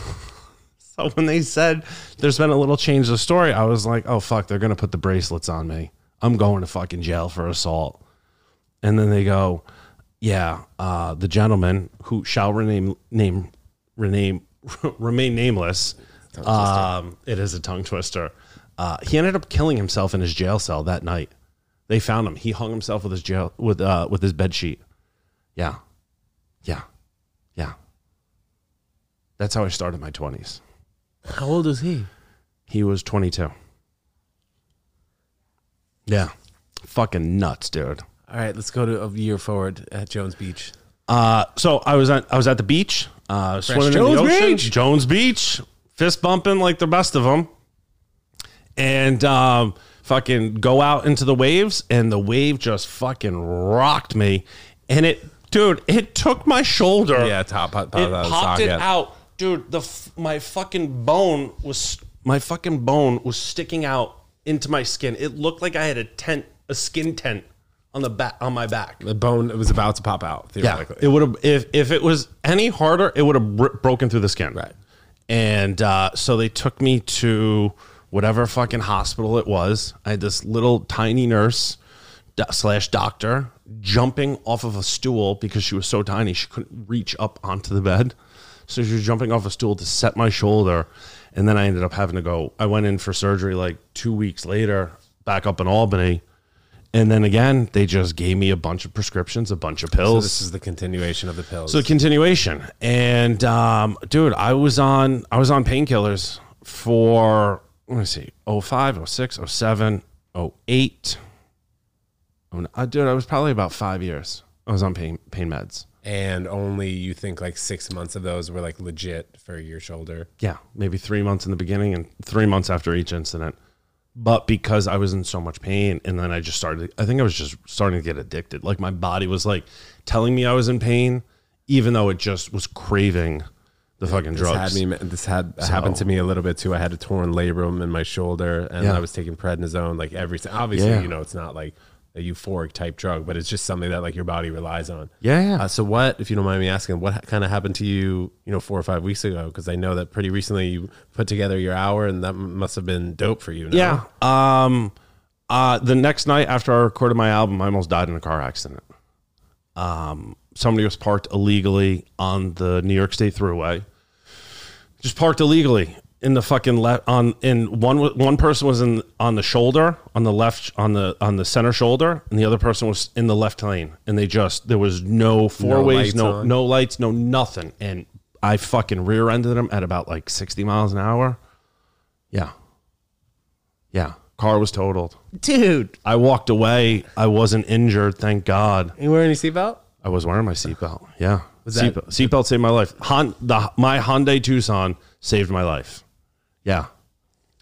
So when they said there's been a little change of story i was like oh fuck they're gonna put the bracelets on me. I'm going to fucking jail for assault. And then they go yeah uh, the gentleman who shall rename name rename remain nameless um, it is a tongue twister Uh, he ended up killing himself in his jail cell that night. They found him. He hung himself with his jail with uh, with his bed sheet. Yeah, yeah, yeah. That's how I started my twenties. How old is he? He was twenty two. Yeah, fucking nuts, dude. All right, let's go to a year forward at Jones Beach. Uh, so I was at I was at the beach, uh, swimming in Jones the ocean, Beach. Jones Beach, fist bumping like the best of them, and um, fucking go out into the waves, and the wave just fucking rocked me, and it, dude, it took my shoulder, Yeah, top, top, top it popped it out, dude. The f- my fucking bone was my fucking bone was sticking out into my skin. It looked like I had a tent, a skin tent on the back on my back. The bone was about to pop out, Yeah, theoretically. it would have if if it was any harder, it would have br- broken through the skin. Right. And uh, so they took me to whatever fucking hospital it was. I had this little tiny nurse slash doctor jumping off of a stool because she was so tiny she couldn't reach up onto the bed. So she was jumping off a stool to set my shoulder, and then I ended up having to go. I went in for surgery like two weeks later, back up in Albany. And then again, they just gave me a bunch of prescriptions, a bunch of So pills. this is the continuation of the pills. So continuation, and um, dude, I was on I was on painkillers for let me see, 05, 06, 07, 08. Oh, no, uh, dude, I was probably about five years. I was on pain pain meds. and only you think like six months of those were like legit for your shoulder. Yeah, maybe three months in the beginning and three months after each incident. But because I was in so much pain, and then I just started, I think I was just starting to get addicted. Like my body was like telling me I was in pain, even though it just was craving the fucking This drugs. had me. This had happened to me a little bit too. I had a torn labrum in my shoulder, and Yeah. I was taking prednisone like every. Obviously, Yeah. you know, it's not like a euphoric type drug, but it's just something that like your body relies on. Yeah, yeah. Uh, so what, if you don't mind me asking, what kind of happened to you, you know, four or five weeks ago? Because I know that pretty recently you put together your hour, and that m- must have been dope for you. no? Yeah. Um uh the next night after I recorded my album, I almost died in a car accident. Um somebody was parked illegally on the New York State Thruway. Just parked illegally in the fucking left on in one one person was in on the shoulder on the left on the on the center shoulder and the other person was in the left lane and they just there was no four No ways no on? no lights no nothing and I fucking rear-ended them at about like 60 miles an hour. Yeah. Yeah. Car was totaled. dude, I walked away. I wasn't injured, thank God. you wearing your seatbelt? I was wearing my seatbelt. Yeah. Was that- Seatbelt, seatbelt saved my life. Hon, the, my Hyundai Tucson saved my life. Yeah.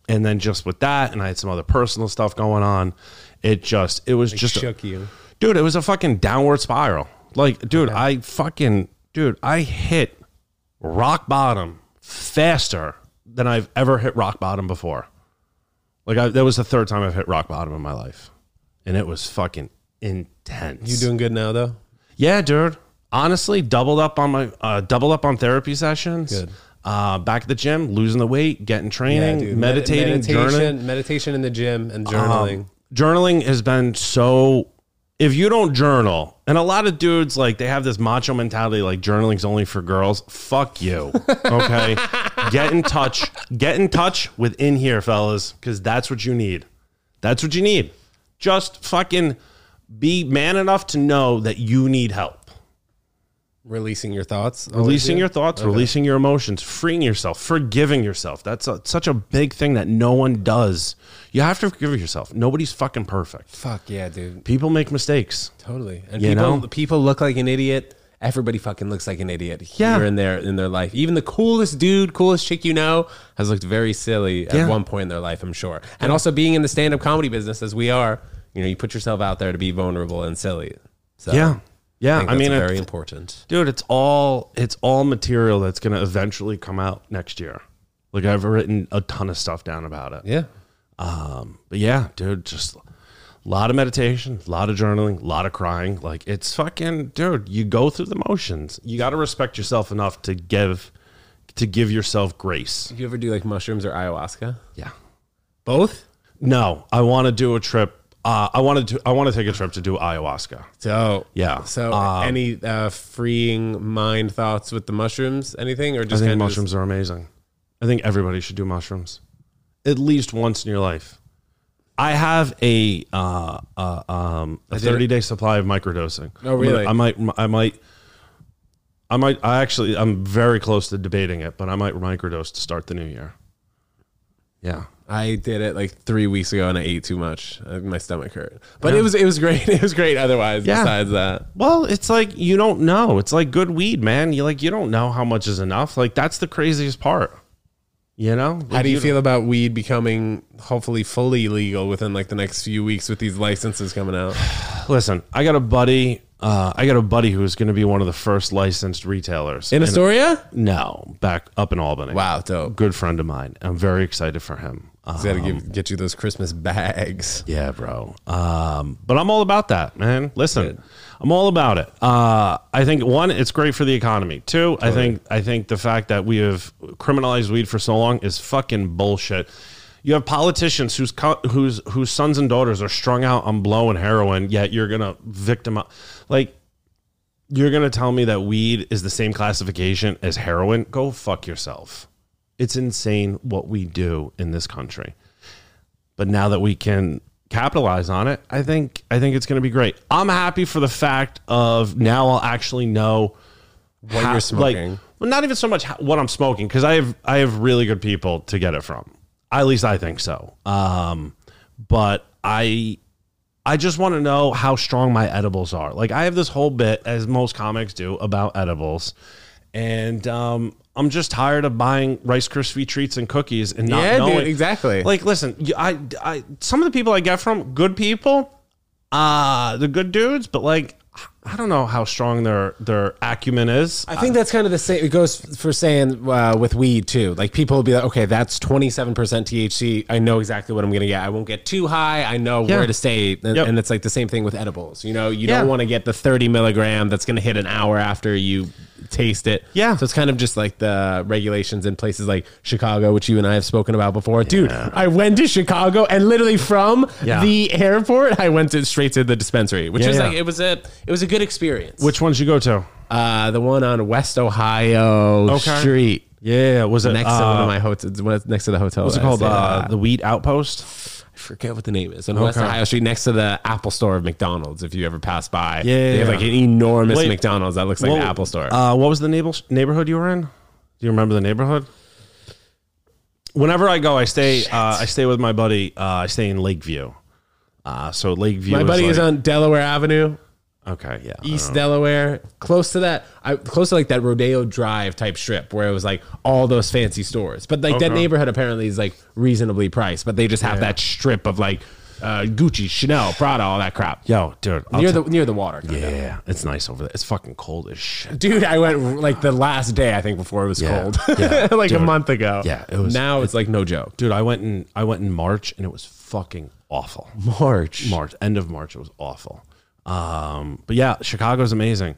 And then just with that, and I had some other personal stuff going on, it just, it was just, shook you. dude, it was a fucking downward spiral. Like, dude, I fucking, dude, I hit rock bottom faster than I've ever hit rock bottom before. Like, I, that was the third time I've hit rock bottom in my life. And it was fucking intense. You doing good now though? Yeah, dude. Honestly, doubled up on my uh, doubled up on therapy sessions. Good. Uh, back at the gym, losing the weight, getting training, dude. meditating, Med- journaling. meditation, meditation in the gym, and journaling. Um, journaling has been so. If you don't journal, and a lot of dudes like they have this macho mentality, like journaling's only for girls. Fuck you. Okay, get in touch. Get in touch within here, fellas, because that's what you need. That's what you need. Just fucking be man enough to know that you need help. Releasing your thoughts, releasing your thoughts, Okay. releasing your emotions, freeing yourself, forgiving yourself. That's a, such a big thing that no one does. You have to forgive yourself. Nobody's fucking perfect. Fuck yeah, dude. People make mistakes. Totally. And You people know? people look like an idiot. Everybody fucking looks like an idiot Yeah. here and there in their life. Even the coolest dude, coolest chick you know, has looked very silly at Yeah. one point in their life, I'm sure. And also being in the stand up comedy business as we are, you know, you put yourself out there to be vulnerable and silly. So Yeah. Yeah. I, I, mean, very important. dude, it's all it's all material that's going to eventually come out next year. Like I've written a ton of stuff down about it. Yeah. Um, but yeah, dude, just a lot of meditation, a lot of journaling, a lot of crying. Like it's fucking, dude. You go through the motions. You got to respect yourself enough to give to give yourself grace. Do you ever do like mushrooms or ayahuasca? Yeah. Both? No, I want to do a trip. Uh, I want to. I want to take a trip to do ayahuasca. So Yeah. So Um, any uh, freeing mind thoughts with the mushrooms? Anything or just? I just think mushrooms are amazing. I think everybody should do mushrooms. at least once in your life. I have a uh, uh, um, a thirty day supply of microdosing. Oh, really? I might, I might, I might. I actually, I'm very close to debating it, but I might microdose to start the new year. Yeah, I did it like three weeks ago and I ate too much. Uh, My stomach hurt, but it was it was great. It was great. Otherwise, Yeah. besides that, Well, it's like you don't know. It's like good weed, man. You like you don't know how much is enough. Like that's the craziest part. You know? how do you don't- feel about weed becoming hopefully fully legal within like the next few weeks with these licenses coming out? Listen, I got a buddy. Uh, I got a buddy who's going to be one of the first licensed retailers In And- Astoria? No, back up in Albany. Wow, dope. good friend of mine. I'm very excited for him. Uh, Got to give get you those Christmas bags. yeah, bro. Um, but I'm all about that, man. Listen, I'm all about it. Uh, I think one, it's great for the economy. Two, I think I think the fact that we have criminalized weed for so long is fucking bullshit. You have politicians whose whose whose sons and daughters are strung out on blow and heroin, yet you're gonna victimize. like you're gonna tell me that weed is the same classification as heroin? Go fuck yourself. It's insane what we do in this country. But now that we can capitalize on it, I think I think it's going to be great. I'm happy for the fact of now I'll actually know What you're smoking. Like, well, not even so much how, what I'm smoking because I have I have really good people to get it from. At least I think so. Um, but I I just want to know how strong my edibles are. Like I have this whole bit, as most comics do, about edibles, and um, I'm just tired of buying Rice Krispie treats and cookies and not Yeah, dude, knowing exactly. Like, listen, I, I, some of the people I get from good people, uh, the good dudes, but like, I don't know how strong their their acumen is. I think that's kind of the same. It goes for saying uh, with weed too. Like people will be like, okay, that's twenty seven percent THC. I know exactly what I'm going to get. I won't get too high. I know Yeah. where to stay. And, Yep. and it's like the same thing with edibles. You know, you Yeah. don't want to get the thirty milligram that's going to hit an hour after you taste it. Yeah. So it's kind of just like the regulations in places like Chicago, which you and I have spoken about before. Dude, I went to Chicago and literally from Yeah. the airport, I went to straight to the dispensary, which Yeah, was yeah. like it was a it was a good experience. Which ones you go to? Uh, the one on West Ohio Okay. Street, Yeah, was it next uh, to one of my hotels. Next to the hotel. What's it that I called? stayed Uh, at. the Wheat Outpost. I forget what the name is. On West Okay. Ohio Street, next to the Apple Store of McDonald's. If you ever pass by, Yeah, they have yeah. like an enormous Wait. McDonald's that looks like What- the Apple Store. Uh, what was the neighbor, neighborhood you were in? Do you remember the neighborhood? Whenever I go, I stay. Uh, I stay with my buddy. Uh, I stay in Lakeview. Uh, so Lakeview. my buddy is is like, on Delaware Avenue, Okay, yeah. East. Delaware, close to that. I close to like that Rodeo Drive type strip where it was like all those fancy stores. But like that Okay. neighborhood apparently is like reasonably priced. But they just have that strip of like uh, Gucci, Chanel, Prada, all that crap. Yo, dude. I'll near the near the water. kinda. yeah, it's nice over there. It's fucking cold as shit. Dude, I went like the last day I think before it was Yeah, cold, yeah, like a dude. month ago. Yeah, it was- Now it's like no joke. Dude, I went in. I went in March, and it was fucking awful. March. March, end of March, it was awful. Um, but yeah, Chicago's amazing,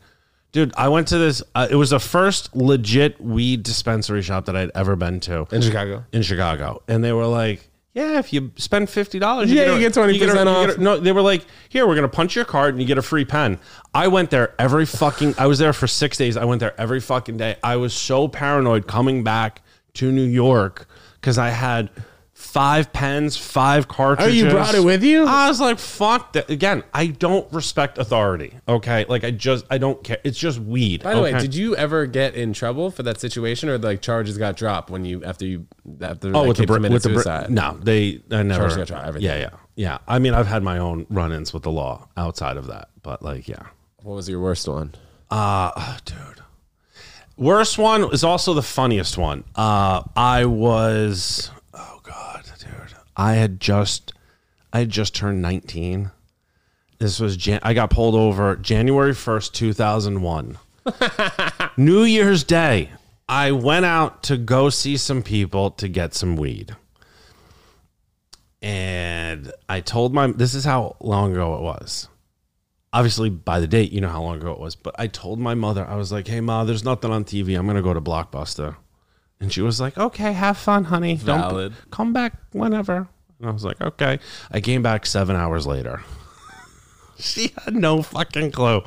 dude. I went to this. Uh, it was the first legit weed dispensary shop that I'd ever been to in Chicago. in Chicago, and they were like, "Yeah, if you spend fifty dollars, Yeah, you get 20% off. no, they were like, "Here, we're gonna punch your card and you get a free pen." I went there every fucking. I was there for six days. I went there every fucking day. I was so paranoid coming back to New York because I had. Five pens, five cartridges. Oh, you brought it with you? I was like, fuck that. Again, I don't respect authority. Okay. Like, I just, I don't care. It's just weed. By the way, did you ever get in trouble for that situation, or like charges got dropped when you after you after Oh, with the br- with the br- suicide? no, they I never. Charged against everything. Yeah, yeah, yeah. I mean, I've had my own run-ins with the law outside of that, but like, yeah. What was your worst one? Uh, dude. Worst one is also the funniest one. Uh, I was. I had just, I had just turned nineteen. This was Jan- I got pulled over January first, two thousand one. New Year's Day. I went out to go see some people to get some weed. And I told my this is how long ago it was obviously by the date, you know how long ago it was. But I told my mother, I was like, "Hey, ma, there's nothing on TV. I'm gonna go to Blockbuster," and she was like, "Okay, have fun, honey. Don't come back whenever." And I was like, "Okay." I came back seven hours later. she had no fucking clue.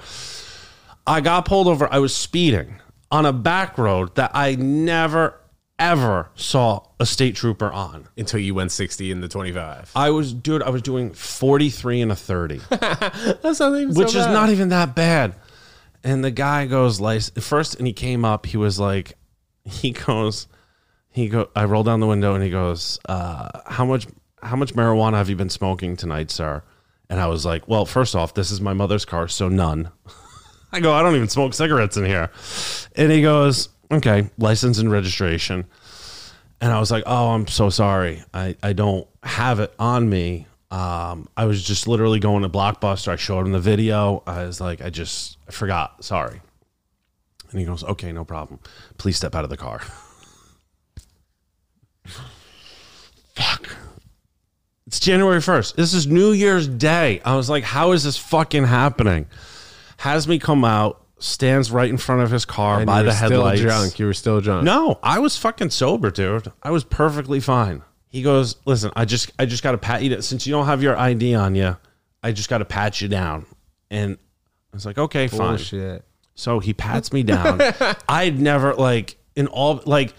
I got pulled over. I was speeding on a back road that I never, ever saw a state trooper on. Until you went 60 in the 25. I was, dude, I was doing 43 and a 30, That's not even which is not even that bad. And the guy goes, license first, and he came up, he was like, he goes, he go, I roll down the window and he goes, uh, how much, how much marijuana have you been smoking tonight, sir? And I was like, well, first off, this is my mother's car, so none. I go, I don't even smoke cigarettes in here. And he goes, okay, license and registration. And I was like, oh, I'm so sorry. I, I don't have it on me. Um, I was just literally going to Blockbuster. I showed him the video. I was like, I just I forgot. Sorry. And he goes, okay, no problem. Please step out of the car. Fuck. It's January 1st. This is New Year's Day. I was like, how is this fucking happening? Has me come out, stands right in front of his car And by you were the headlights. Still drunk. You were still drunk. No, I was fucking sober, dude. I was perfectly fine. He goes, "Listen, I just I just got to pat you since you don't have your ID on you. I just got to pat you down." And I was like, "Okay, fine." Bullshit. So he pats me down. I'd never like in all like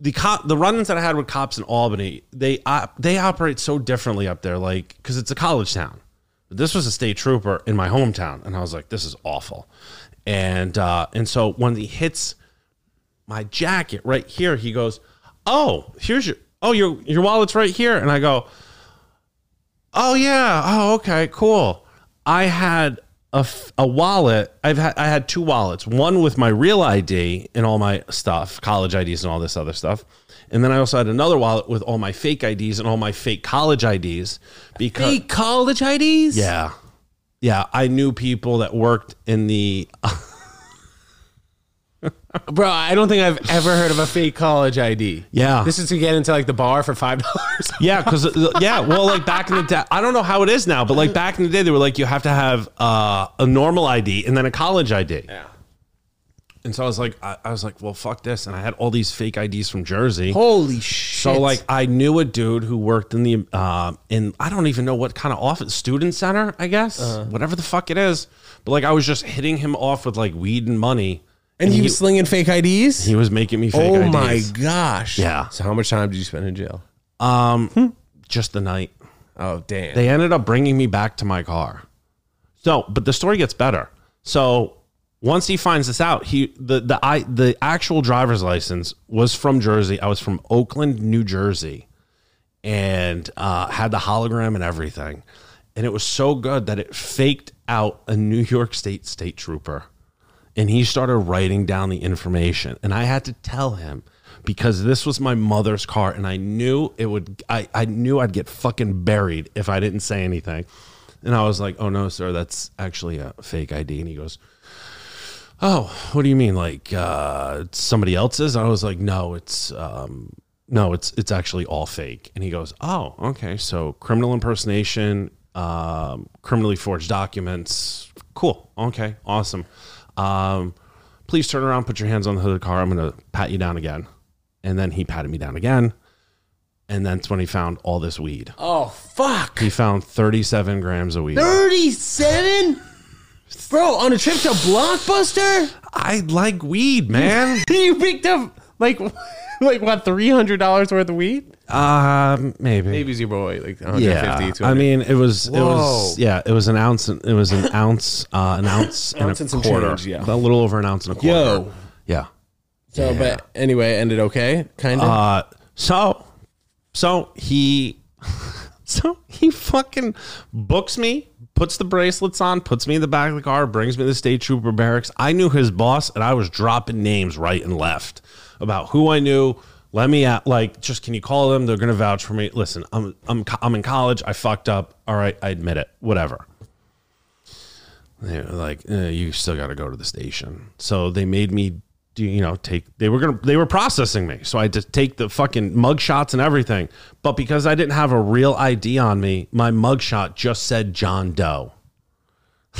the cop the run-ins that I had with cops in Albany. They op, they operate so differently up there, like because it's a college town. But This was a state trooper in my hometown, and I was like, "This is awful." And uh, and so when he hits my jacket right here, he goes, "Oh, here's your oh your your wallet's right here," and I go, "Oh yeah, oh okay, cool." I had a, f- a wallet. I've had I had two wallets. One with my real ID and all my stuff, college IDs and all this other stuff, and then I also had another wallet with all my fake IDs and all my fake college IDs. Because Fake college IDs? yeah, yeah, I knew people that worked in the Bro, I don't think I've ever heard of a fake college ID. Yeah. This is to get into like the bar for $5. Yeah, because yeah, well, like back in the day, I don't know how it is now, but like back in the day, they were like you have to have uh, a normal ID and then a college ID. yeah. And so I was like, I, I was like, well, fuck this, and I had all these fake IDs from Jersey. Holy shit. So like I knew a dude who worked in the uh, in I don't even know what kind of office student center I guess Uh-huh. whatever the fuck it is, but like I was just hitting him off with like weed and money, and he was slinging fake IDs? he was making me fake IDs. oh IDs. my gosh. Yeah. So how much time did you spend in jail? Um, just the night. Oh, damn. They ended up bringing me back to my car. So, but the story gets better. So once he finds this out, he the the I the actual driver's license was from Jersey. I was from Oakland, New Jersey, and uh, had the hologram and everything. And it was so good that it faked out a New York State state trooper. And he started writing down the information. And I had to tell him because this was my mother's car and I knew it would I, I knew I'd get fucking buried if I didn't say anything. And I was like, "Oh no, sir, that's actually a fake ID." And he goes, "Oh, what do you mean like uh somebody else's?" I was like, "No, it's um no, it's it's actually all fake." And he goes, "Oh, okay. So criminal impersonation, um criminally forged documents. Cool. Okay. Awesome. Um please turn around, put your hands on the hood of the car. I'm going to pat you down again." And then he patted me down again. And that's when he found all this weed. oh, fuck. He found 37 grams of weed. 37? Bro, on a trip to Blockbuster? I like weed, man. you picked up like like what, $300 worth of weed? Um, maybe. Maybe your boy, like 150, Yeah. 200. I mean, it was it was yeah, it was an ounce. and- It was an ounce, uh, an ounce and Ounce a and some quarter. change, yeah. a little over an ounce and a quarter. Yo. yeah. so, but anyway, ended okay, kind of. Uh, so, so he, so he fucking books me, puts the bracelets on, puts me in the back of the car, brings me to the state trooper barracks. I knew his boss, and I was dropping names right and left about who I knew. Let me at like, just can you call them? They're gonna vouch for me. Listen, I'm I'm I'm in college. I fucked up. All right, I admit it. Whatever. They like, eh, you still got to go to the station. So they made me do, you know, take, they were to, they were processing me. So I had to take the fucking mug shots and everything. But because I didn't have a real ID on me, my mug shot just said John Doe.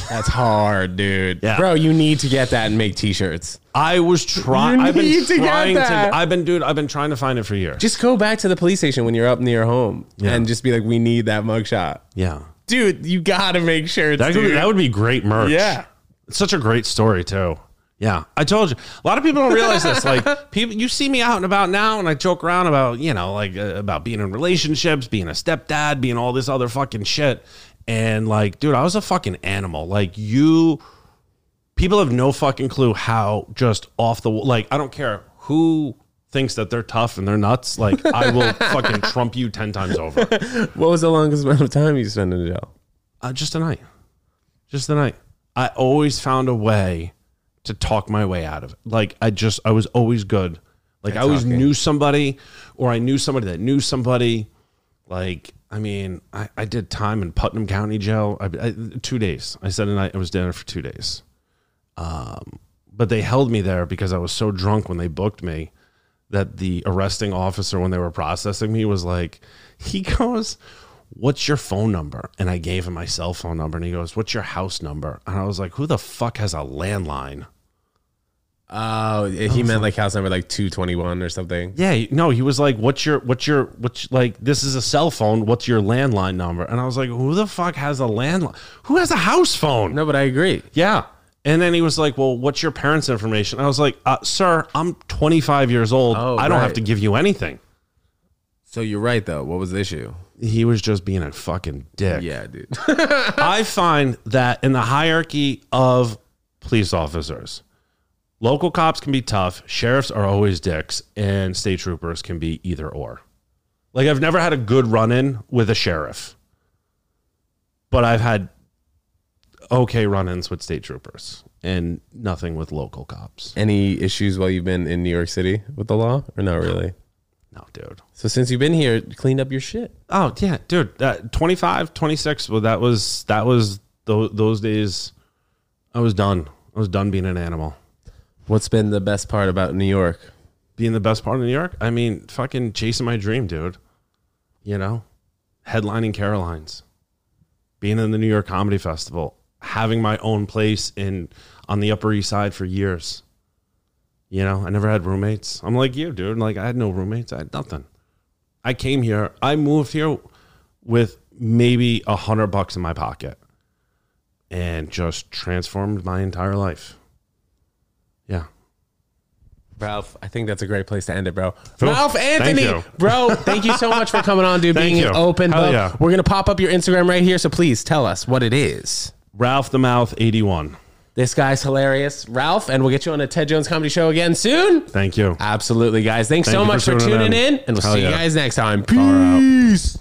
That's hard, dude. Yeah. Bro, you need to get that and make t-shirts. I was trying, You I've been need to get trying to, that. I've been, dude, I've been trying to find it for years. Just go back to the police station when you're up near home Yeah. and just be like, we need that mugshot. yeah. Dude, you gotta make shirts, That dude. would, that would be great merch. Yeah. It's such a great story, too. Yeah, I told you. A lot of people don't realize this. Like, people, you see me out and about now, and I joke around about, you know, like uh, about being in relationships, being a stepdad, being all this other fucking shit. And like, dude, I was a fucking animal. Like, you, people have no fucking clue how just off the like. I don't care who thinks that they're tough and they're nuts. Like, I will fucking trump you ten times over. What was the longest amount of time you spent in jail? Uh, just a night. Just a night. I always found a way to talk my way out of it. Like I just I was always good. Like I always talking. knew somebody or I knew somebody that knew somebody. Like I mean, I, I did time in Putnam County Jail. I, I, two days. I said a night. I was there for two days. Um, but they held me there because I was so drunk when they booked me that the arresting officer, when they were processing me, was like, he goes, What's your phone number? And I gave him my cell phone number and he goes, What's your house number? And I was like, Who the fuck has a landline? Oh, he meant like house number like 221 or something. Yeah, no, he was like, "What's your, what's your, what's like? This is a cell phone. What's your landline number?" And I was like, "Who the fuck has a landline? Who has a house phone?" No, but I agree. Yeah. And then he was like, "Well, what's your parents' information?" I was like, uh, "Sir, I'm 25 years old. Oh, I don't have to give you anything." So you're right though. What was the issue? He was just being a fucking dick. Yeah, dude. I find that in the hierarchy of police officers, local cops can be tough, sheriffs are always dicks, and state troopers can be either or. Like I've never had a good run-in with a sheriff, but I've had okay run-ins with state troopers and nothing with local cops. Any issues while you've been in New York City with the law, or not really? No, dude. So since you've been here, cleaned up your shit. Oh yeah, dude. That 25, 26, well that was that was those, those days I was done. I was done being an animal. What's been the best part about New York? being the best part of New York. I mean, fucking chasing my dream, dude. You know, headlining Caroline's, being in the New York Comedy Festival, having my own place in on the Upper East Side for years. You know, I never had roommates. I'm like you, dude. Like I had no roommates. I had nothing. I came here. I moved here with maybe a hundred bucks in my pocket, and just transformed my entire life. Yeah. Ralph, I think that's a great place to end it, bro. Ralph Anthony, you. bro, thank you so much for coming on, dude. Thank being you. an open Hell book. yeah. We're gonna pop up your Instagram right here, so please tell us what it is. Ralph the Mouth 81. This guy's hilarious, Ralph, and we'll get you on a Ted Jones comedy show again soon. Thank you. Absolutely, guys. Thanks Thank so much for tuning in. in, and we'll Hell see you guys next time. Peace.